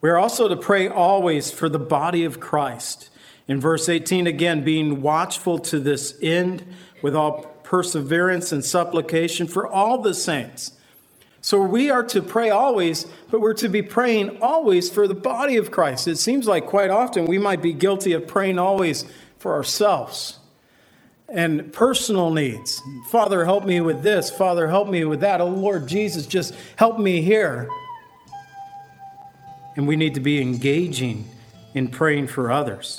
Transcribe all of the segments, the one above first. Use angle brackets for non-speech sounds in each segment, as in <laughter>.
We are also to pray always for the body of Christ. In verse 18, again, being watchful to this end with all perseverance and supplication for all the saints. So we are to pray always, but we're to be praying always for the body of Christ. It seems like quite often we might be guilty of praying always for ourselves and personal needs. Father, help me with this. Father, help me with that. Oh, Lord Jesus, just help me here. And we need to be engaging in praying for others.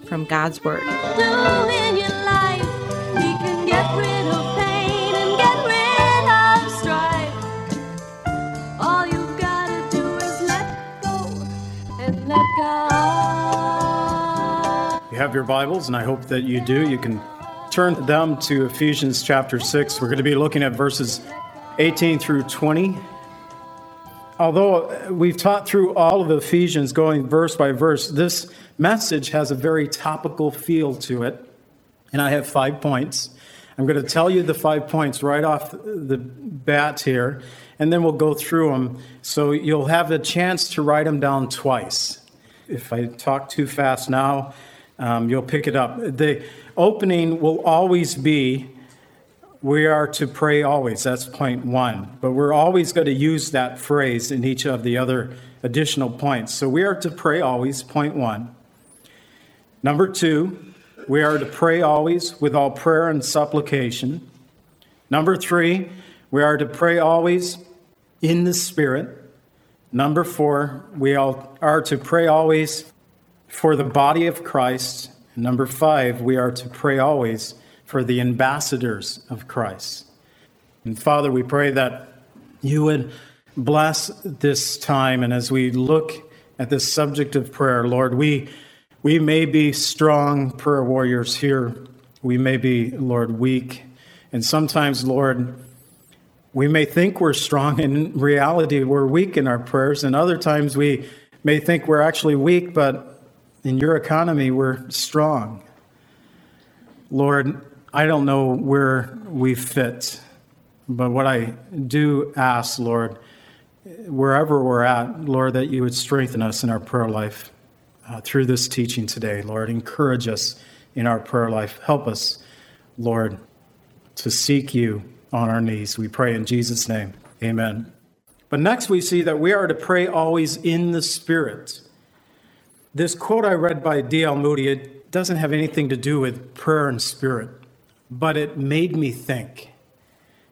from God's Word. do in your life. He can get rid of pain and get rid of strife. All you've gotta do is let go and let God. You have your Bibles, and I hope that you do. You can turn them to Ephesians chapter 6. We're going to be looking at verses 18 through 20. Although we've taught through all of Ephesians going verse by verse, this message has a very topical feel to it. And I have five points. I'm going to tell you the five points right off the bat here, and then we'll go through them. So you'll have a chance to write them down twice. If I talk too fast now, um, you'll pick it up. The opening will always be we are to pray always. That's point one. But we're always going to use that phrase in each of the other additional points. So we are to pray always, point one. Number two, we are to pray always with all prayer and supplication. Number three, we are to pray always in the Spirit. Number four, we all are to pray always for the body of Christ. And number five, we are to pray always for the ambassadors of Christ. And Father, we pray that you would bless this time. And as we look at this subject of prayer, Lord, we, we may be strong prayer warriors here. We may be, Lord, weak. And sometimes, Lord, we may think we're strong. In reality, we're weak in our prayers. And other times we may think we're actually weak, but in your economy, we're strong. Lord, I don't know where we fit, but what I do ask, Lord, wherever we're at, Lord, that you would strengthen us in our prayer life uh, through this teaching today, Lord. Encourage us in our prayer life. Help us, Lord, to seek you on our knees. We pray in Jesus' name. Amen. But next, we see that we are to pray always in the Spirit. This quote I read by D.L. Moody, it doesn't have anything to do with prayer and spirit, but it made me think.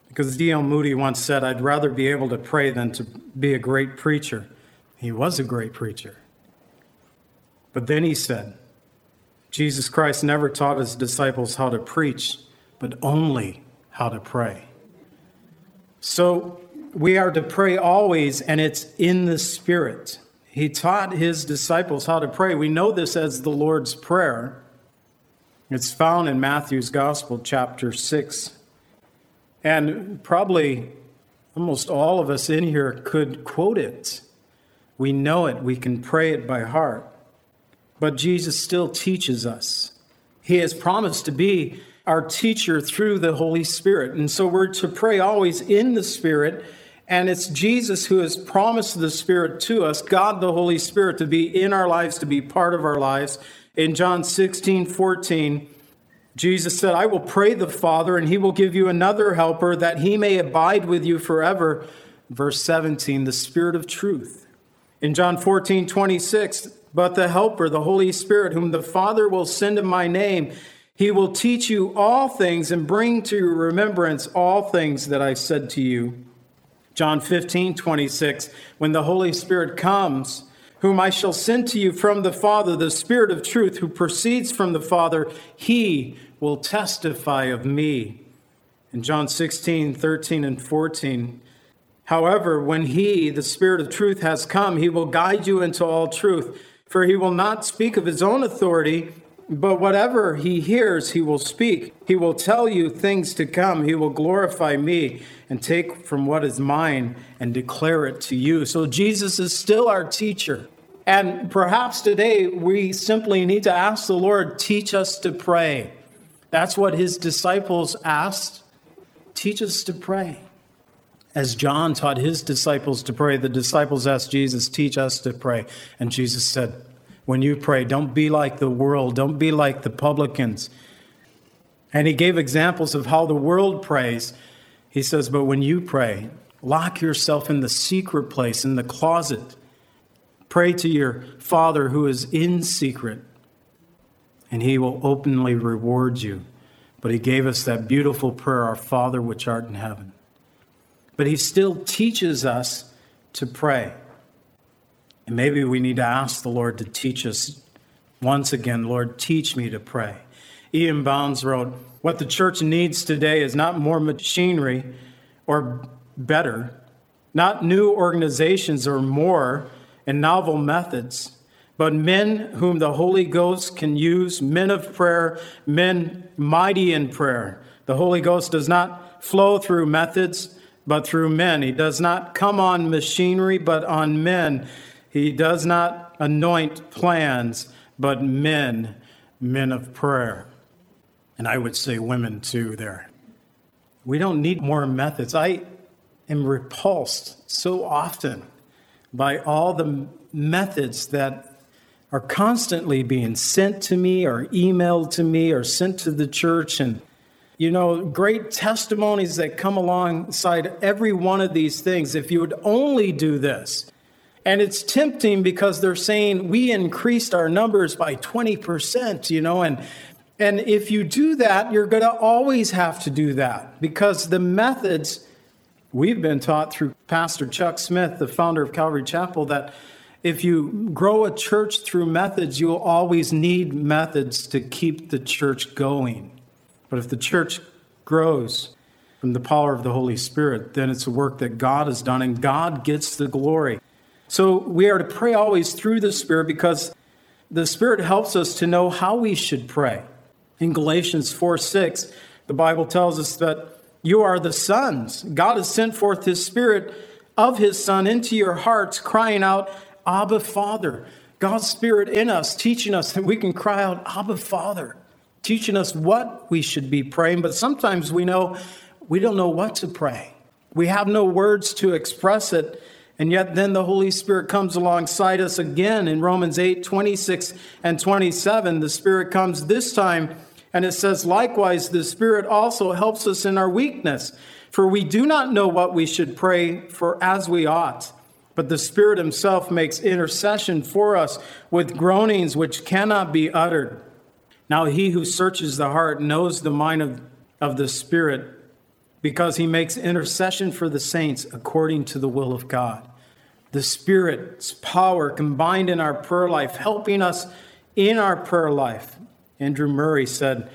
Because D.L. Moody once said, I'd rather be able to pray than to be a great preacher. He was a great preacher. But then he said, Jesus Christ never taught his disciples how to preach, but only how to pray. So we are to pray always, and it's in the Spirit. He taught his disciples how to pray. We know this as the Lord's Prayer. It's found in Matthew's Gospel, chapter 6. And probably almost all of us in here could quote it. We know it, we can pray it by heart. But Jesus still teaches us. He has promised to be our teacher through the Holy Spirit. And so we're to pray always in the Spirit. And it's Jesus who has promised the Spirit to us, God the Holy Spirit, to be in our lives, to be part of our lives. In John 16, 14, Jesus said, I will pray the Father, and he will give you another helper that he may abide with you forever. Verse 17, the Spirit of truth. In John 14, 26, but the Helper, the Holy Spirit, whom the Father will send in my name, he will teach you all things and bring to your remembrance all things that I said to you. John 15, 26, when the Holy Spirit comes, whom I shall send to you from the Father, the Spirit of truth, who proceeds from the Father, he will testify of me. In John 16, 13, and 14, however, when he, the Spirit of truth, has come, he will guide you into all truth, for he will not speak of his own authority, but whatever he hears, he will speak. He will tell you things to come. He will glorify me and take from what is mine and declare it to you. So Jesus is still our teacher. And perhaps today we simply need to ask the Lord, teach us to pray. That's what his disciples asked. Teach us to pray. As John taught his disciples to pray, the disciples asked Jesus, teach us to pray. And Jesus said, when you pray. Don't be like the world, don't be like the publicans. And he gave examples of how the world prays. He says, But when you pray, lock yourself in the secret place, in the closet. Pray to your Father who is in secret, and he will openly reward you. But he gave us that beautiful prayer, Our Father which art in heaven. But he still teaches us to pray. And maybe we need to ask the Lord to teach us once again, Lord, teach me to pray. E.M. Bounds wrote, What the church needs today is not more machinery or better, not new organizations or more and novel methods, but men whom the Holy Ghost can use, men of prayer, men mighty in prayer. The Holy Ghost does not flow through methods, but through men. He does not come on machinery, but on men. He does not anoint plans, but men, men of prayer. And I would say women too there. We don't need more methods. I am repulsed so often by all the methods that are constantly being sent to me or emailed to me or sent to the church and you know great testimonies that come alongside every one of these things if you would only do this and it's tempting because they're saying we increased our numbers by 20%, you know, and and if you do that, you're going to always have to do that because the methods we've been taught through Pastor Chuck Smith, the founder of Calvary Chapel, that if you grow a church through methods, you'll always need methods to keep the church going. But if the church grows from the power of the Holy Spirit, then it's a work that God has done and God gets the glory. So we are to pray always through the Spirit because the Spirit helps us to know how we should pray. In Galatians 4 6, the Bible tells us that you are the sons. God has sent forth His Spirit of His Son into your hearts, crying out, Abba, Father. God's Spirit in us, teaching us that we can cry out, Abba, Father, teaching us what we should be praying. But sometimes we know we don't know what to pray. We have no words to express it. And yet, then the Holy Spirit comes alongside us again in Romans 8 26 and 27. The Spirit comes this time, and it says, Likewise, the Spirit also helps us in our weakness, for we do not know what we should pray for as we ought. But the Spirit Himself makes intercession for us with groanings which cannot be uttered. Now, He who searches the heart knows the mind of, of the Spirit because he makes intercession for the saints according to the will of God the Spirit's power combined in our prayer life, helping us in our prayer life. Andrew Murray said,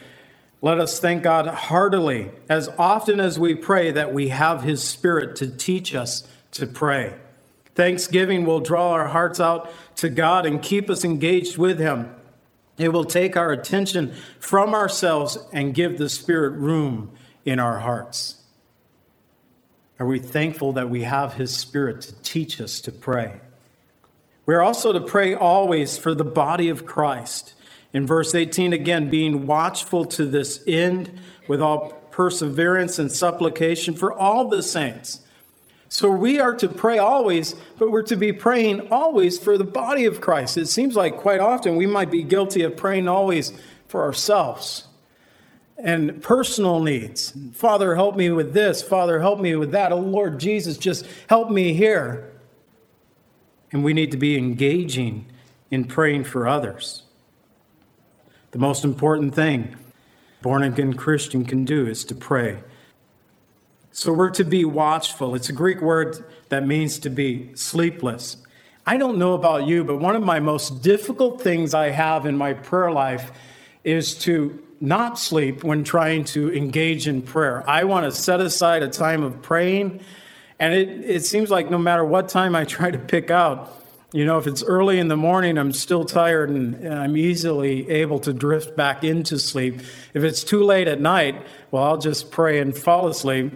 Let us thank God heartily as often as we pray that we have His Spirit to teach us to pray. Thanksgiving will draw our hearts out to God and keep us engaged with Him. It will take our attention from ourselves and give the Spirit room in our hearts. Are we thankful that we have His Spirit to teach us to pray? We are also to pray always for the body of Christ. In verse 18, again, being watchful to this end with all perseverance and supplication for all the saints. So we are to pray always, but we're to be praying always for the body of Christ. It seems like quite often we might be guilty of praying always for ourselves and personal needs. Father, help me with this. Father, help me with that. Oh, Lord Jesus, just help me here. and we need to be engaging in praying for others. The most important thing born again Christian can do is to pray. So we're to be watchful. It's a Greek word that means to be sleepless. I don't know about you, but one of my most difficult things I have in my prayer life is to not sleep when trying to engage in prayer. I want to set aside a time of praying, and it, it seems like no matter what time I try to pick out, you know, if it's early in the morning, I'm still tired and I'm easily able to drift back into sleep. If it's too late at night, well, I'll just pray and fall asleep.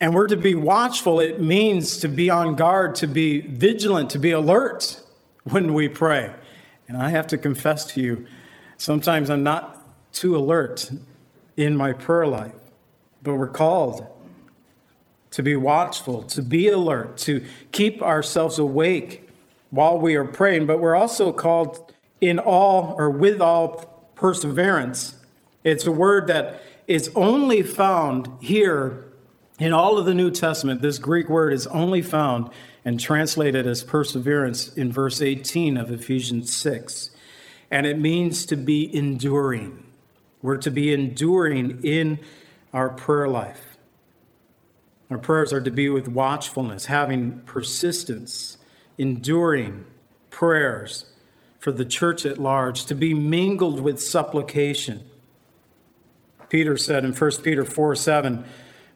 And we're to be watchful. It means to be on guard, to be vigilant, to be alert when we pray. And I have to confess to you, sometimes I'm not too alert in my prayer life, but we're called to be watchful, to be alert, to keep ourselves awake while we are praying, but we're also called in all or with all perseverance. It's a word that is only found here in all of the New Testament. This Greek word is only found and translated as perseverance in verse 18 of Ephesians 6. And it means to be enduring. We're to be enduring in our prayer life. Our prayers are to be with watchfulness, having persistence enduring prayers for the church at large, to be mingled with supplication. Peter said in 1 Peter 4 7,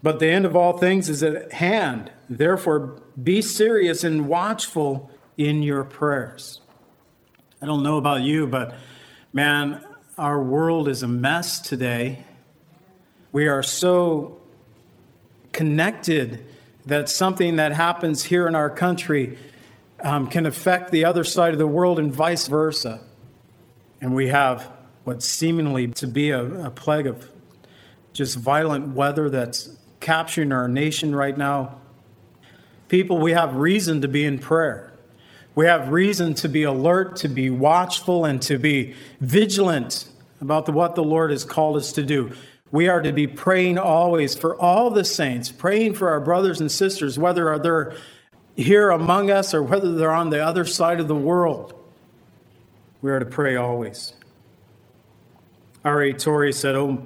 But the end of all things is at hand. Therefore, be serious and watchful in your prayers. I don't know about you, but man, our world is a mess today. We are so connected that something that happens here in our country um, can affect the other side of the world and vice versa. And we have what seemingly to be a, a plague of just violent weather that's capturing our nation right now. People, we have reason to be in prayer. We have reason to be alert, to be watchful, and to be vigilant about the, what the Lord has called us to do. We are to be praying always for all the saints, praying for our brothers and sisters, whether they're here among us or whether they're on the other side of the world. We are to pray always. R.A. Torrey said, Oh,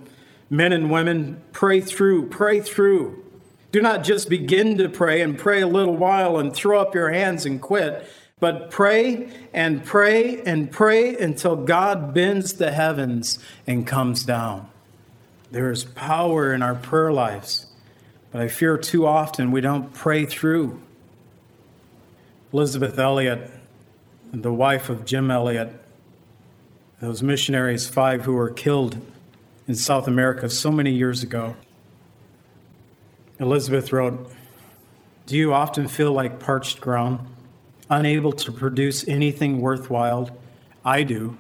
men and women, pray through, pray through. Do not just begin to pray and pray a little while and throw up your hands and quit, but pray and pray and pray until God bends the heavens and comes down. There is power in our prayer lives, but I fear too often we don't pray through. Elisabeth Elliot, the wife of Jim Elliot, those missionaries, five who were killed in South America so many years ago. Elisabeth wrote, Do you often feel like parched ground, unable to produce anything worthwhile? I do.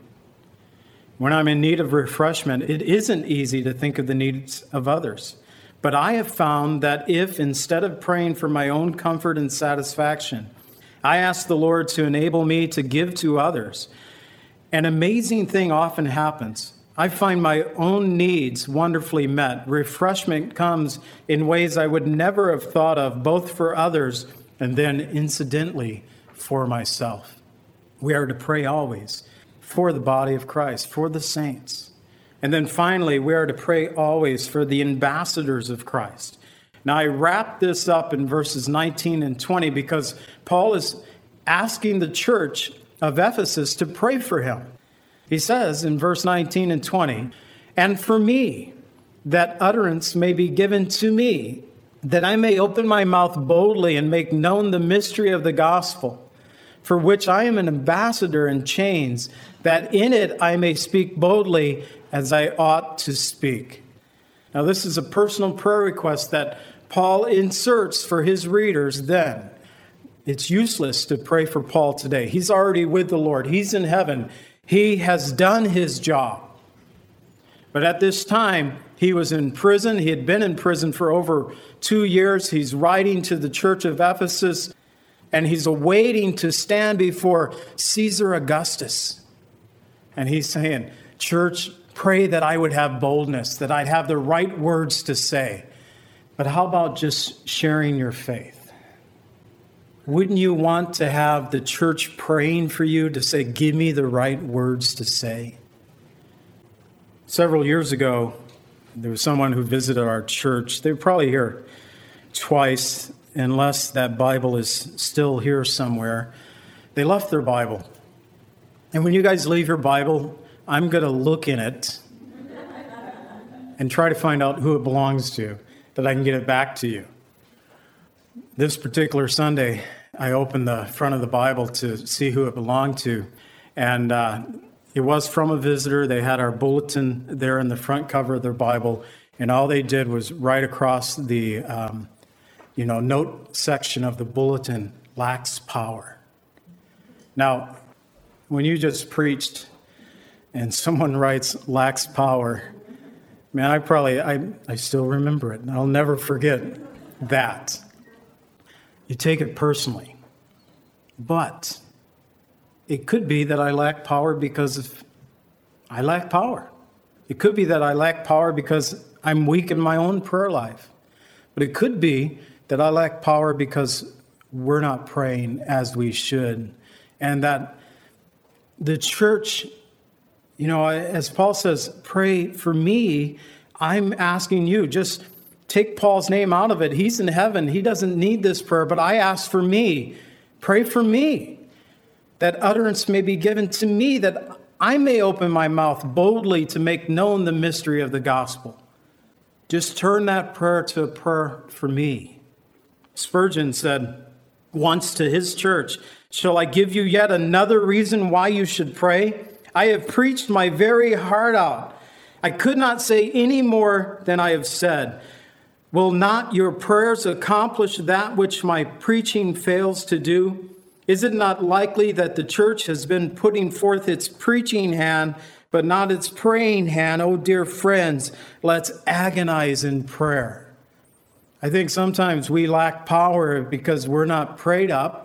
When I'm in need of refreshment, it isn't easy to think of the needs of others. But I have found that if, instead of praying for my own comfort and satisfaction, I ask the Lord to enable me to give to others. An amazing thing often happens. I find my own needs wonderfully met. Refreshment comes in ways I would never have thought of, both for others and then incidentally for myself. We are to pray always for the body of Christ, for the saints. And then finally, we are to pray always for the ambassadors of Christ. Now, I wrap this up in verses 19 and 20 because Paul is asking the church of Ephesus to pray for him. He says in verse 19 and 20, and for me, that utterance may be given to me, that I may open my mouth boldly and make known the mystery of the gospel, for which I am an ambassador in chains, that in it I may speak boldly as I ought to speak. Now, this is a personal prayer request that Paul inserts for his readers then. It's useless to pray for Paul today. He's already with the Lord, he's in heaven. He has done his job. But at this time, he was in prison. He had been in prison for over two years. He's writing to the church of Ephesus, and he's awaiting to stand before Caesar Augustus. And he's saying, Church, pray that I would have boldness, that I'd have the right words to say. But how about just sharing your faith? wouldn't you want to have the church praying for you to say, Give me the right words to say? Several years ago, there was someone who visited our church. They were probably here twice, unless that Bible is still here somewhere. They left their Bible. And when you guys leave your Bible, I'm going to look in it and try to find out who it belongs to, that I can get it back to you. This particular Sunday, I opened the front of the Bible to see who it belonged to. And uh, it was from a visitor. They had our bulletin there in the front cover of their Bible. And all they did was write across the um, you know, note section of the bulletin lacks power. Now, when you just preached and someone <laughs> writes lacks power, man, I probably, I, I still remember it. I'll never forget that. You take it personally. But it could be that I lack power because I lack power. It could be that I lack power because I'm weak in my own prayer life. But it could be that I lack power because we're not praying as we should. And that the church, you know, as Paul says, pray for me. I'm asking you, just take Paul's name out of it. He's in heaven. He doesn't need this prayer, but I ask for me. Pray for me that utterance may be given to me, that I may open my mouth boldly to make known the mystery of the gospel. Just turn that prayer to a prayer for me. Spurgeon said once to his church, Shall I give you yet another reason why you should pray? I have preached my very heart out. I could not say any more than I have said. Will not your prayers accomplish that which my preaching fails to do? Is it not likely that the church has been putting forth its preaching hand, but not its praying hand? Oh, dear friends, let's agonize in prayer. I think sometimes we lack power because we're not prayed up.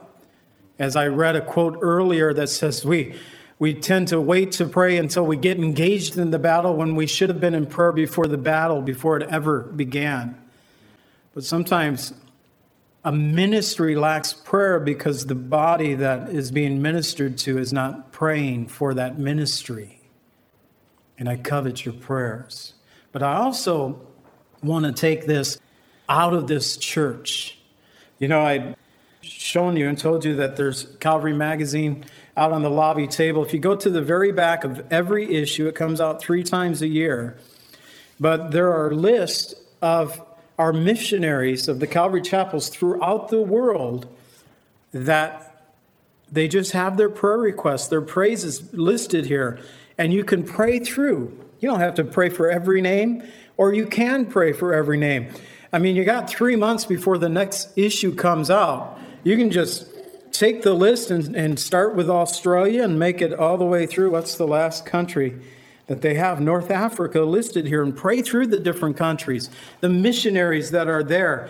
As I read a quote earlier that says we, we tend to wait to pray until we get engaged in the battle when we should have been in prayer before the battle, before it ever began. But sometimes a ministry lacks prayer because the body that is being ministered to is not praying for that ministry. And I covet your prayers. But I also want to take this out of this church. You know, I'd shown you and told you that there's Calvary Magazine out on the lobby table. If you go to the very back of every issue, it comes out three times a year. But there are lists of our missionaries of the Calvary chapels throughout the world that they just have their prayer requests, their praises listed here, and you can pray through. You don't have to pray for every name, or you can pray for every name. I mean, you got three months before the next issue comes out. You can just take the list and, and start with Australia and make it all the way through. What's the last country? that they have North Africa listed here and pray through the different countries, the missionaries that are there.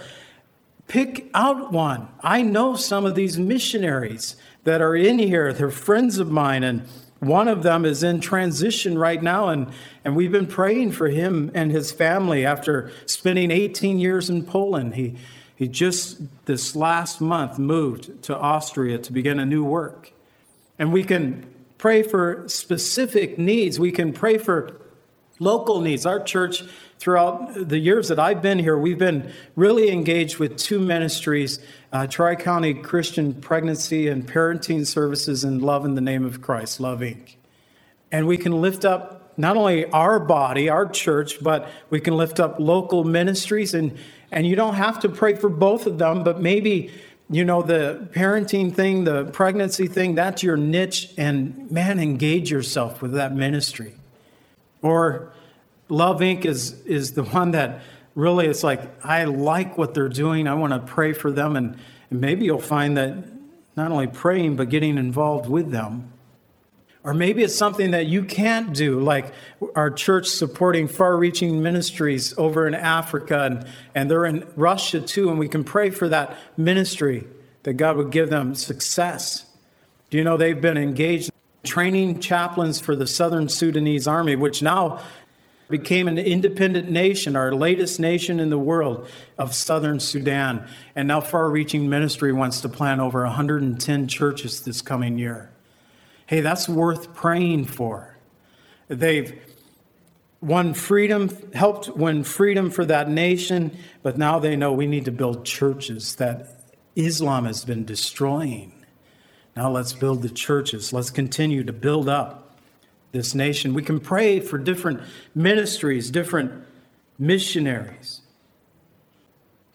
Pick out one. I know some of these missionaries that are in here. They're friends of mine, and one of them is in transition right now, and, and we've been praying for him and his family after spending 18 years in Poland. He, he just this last month moved to Austria to begin a new work. And we can pray for specific needs. We can pray for local needs. Our church, throughout the years that I've been here, we've been really engaged with two ministries uh, Tri County Christian Pregnancy and Parenting Services and Love in the Name of Christ, Love Inc. And we can lift up not only our body, our church, but we can lift up local ministries. And, and you don't have to pray for both of them, but maybe you know, the parenting thing, the pregnancy thing, that's your niche. And man, engage yourself with that ministry. Or Love Inc. is, is the one that really it's like, I like what they're doing. I want to pray for them. And, and maybe you'll find that not only praying, but getting involved with them or maybe it's something that you can't do, like our church supporting far reaching ministries over in Africa, and, and they're in Russia too, and we can pray for that ministry that God would give them success. Do you know they've been engaged training chaplains for the Southern Sudanese army, which now became an independent nation, our latest nation in the world of southern Sudan. And now Far Reaching Ministry wants to plant over 110 churches this coming year. Hey, that's worth praying for. They've won freedom, helped win freedom for that nation, but now they know we need to build churches that Islam has been destroying. Now let's build the churches. Let's continue to build up this nation. We can pray for different ministries, different missionaries.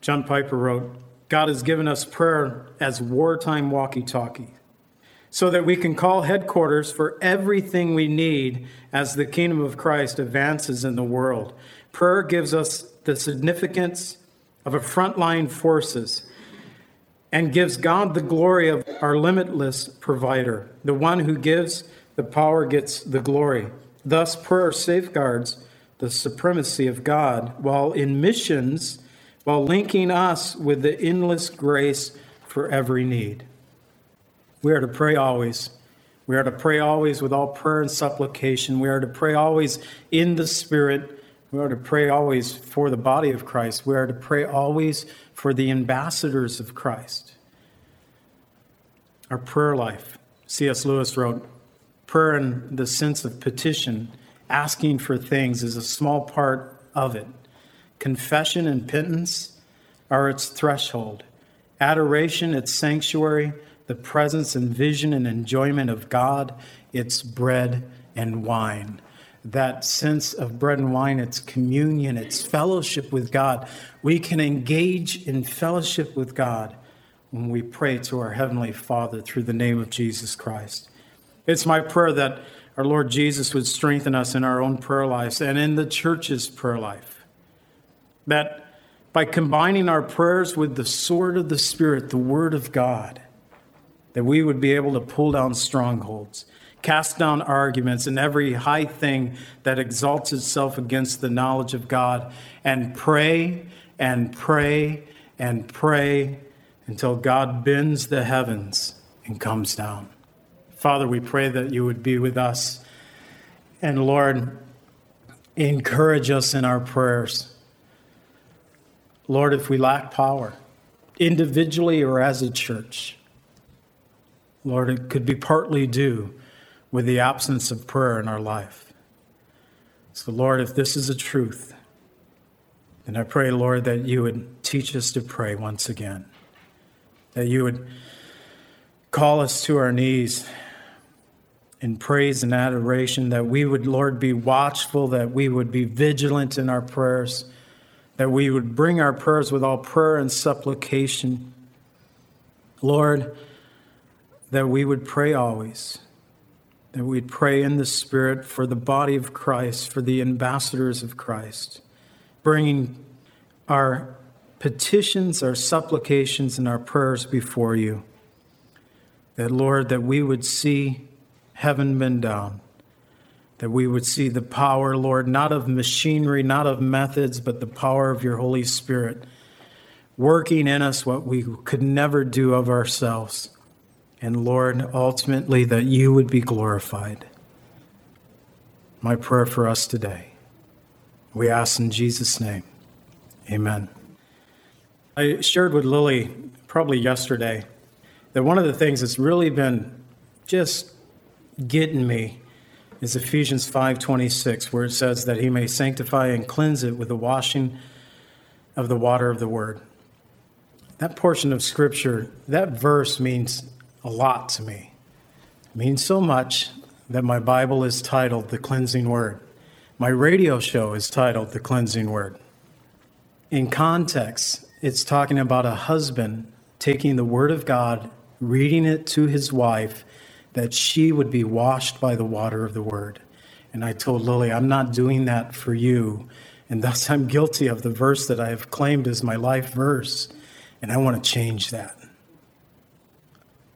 John Piper wrote, God has given us prayer as wartime walkie talkie so that we can call headquarters for everything we need as the kingdom of Christ advances in the world. Prayer gives us the significance of a frontline forces and gives God the glory of our limitless provider. The one who gives the power gets the glory. Thus, prayer safeguards the supremacy of God while in missions, while linking us with the endless grace for every need. We are to pray always. We are to pray always with all prayer and supplication. We are to pray always in the Spirit. We are to pray always for the body of Christ. We are to pray always for the ambassadors of Christ. Our prayer life, C.S. Lewis wrote, prayer in the sense of petition, asking for things, is a small part of it. Confession and penance are its threshold, adoration, its sanctuary, the presence and vision and enjoyment of God, its bread and wine that sense of bread and wine, it's communion, it's fellowship with God. We can engage in fellowship with God when we pray to our Heavenly Father through the name of Jesus Christ. It's my prayer that our Lord Jesus would strengthen us in our own prayer lives and in the church's prayer life. That by combining our prayers with the sword of the Spirit, the Word of God, that we would be able to pull down strongholds Cast down arguments and every high thing that exalts itself against the knowledge of God, and pray and pray and pray until God bends the heavens and comes down. Father, we pray that you would be with us. And Lord, encourage us in our prayers. Lord, if we lack power, individually or as a church, Lord, it could be partly due with the absence of prayer in our life. So, Lord, if this is a truth, then I pray, Lord, that you would teach us to pray once again, that you would call us to our knees in praise and adoration, that we would, Lord, be watchful, that we would be vigilant in our prayers, that we would bring our prayers with all prayer and supplication. Lord, that we would pray always that we'd pray in the Spirit for the body of Christ, for the ambassadors of Christ, bringing our petitions, our supplications, and our prayers before you. That, Lord, that we would see heaven bend down, that we would see the power, Lord, not of machinery, not of methods, but the power of your Holy Spirit working in us what we could never do of ourselves. And Lord, ultimately, that you would be glorified. My prayer for us today. We ask in Jesus' name. Amen. I shared with Lily probably yesterday that one of the things that's really been just getting me is Ephesians 5:26 where it says that he may sanctify and cleanse it with the washing of the water of the word. That portion of scripture, that verse means a lot to me. It means so much that my Bible is titled The Cleansing Word. My radio show is titled The Cleansing Word. In context, it's talking about a husband taking the Word of God, reading it to his wife, that she would be washed by the water of the Word. And I told Lily, I'm not doing that for you. And thus I'm guilty of the verse that I have claimed as my life verse. And I want to change that.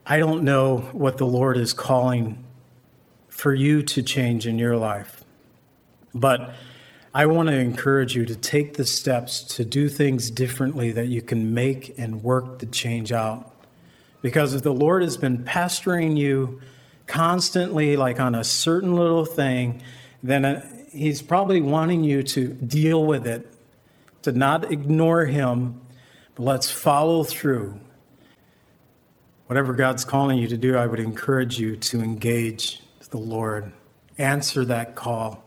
I don't know what the Lord is calling for you to change in your life, but I want to encourage you to take the steps to do things differently that you can make and work the change out. Because if the Lord has been pastoring you constantly, like on a certain little thing, then uh, He's probably wanting you to deal with it, to not ignore Him, but let's follow through. Whatever God's calling you to do, I would encourage you to engage the Lord. Answer that call.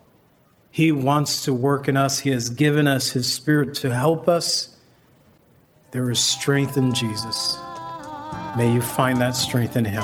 He wants to work in us, He has given us His Spirit to help us. There is strength in Jesus. May you find that strength in Him.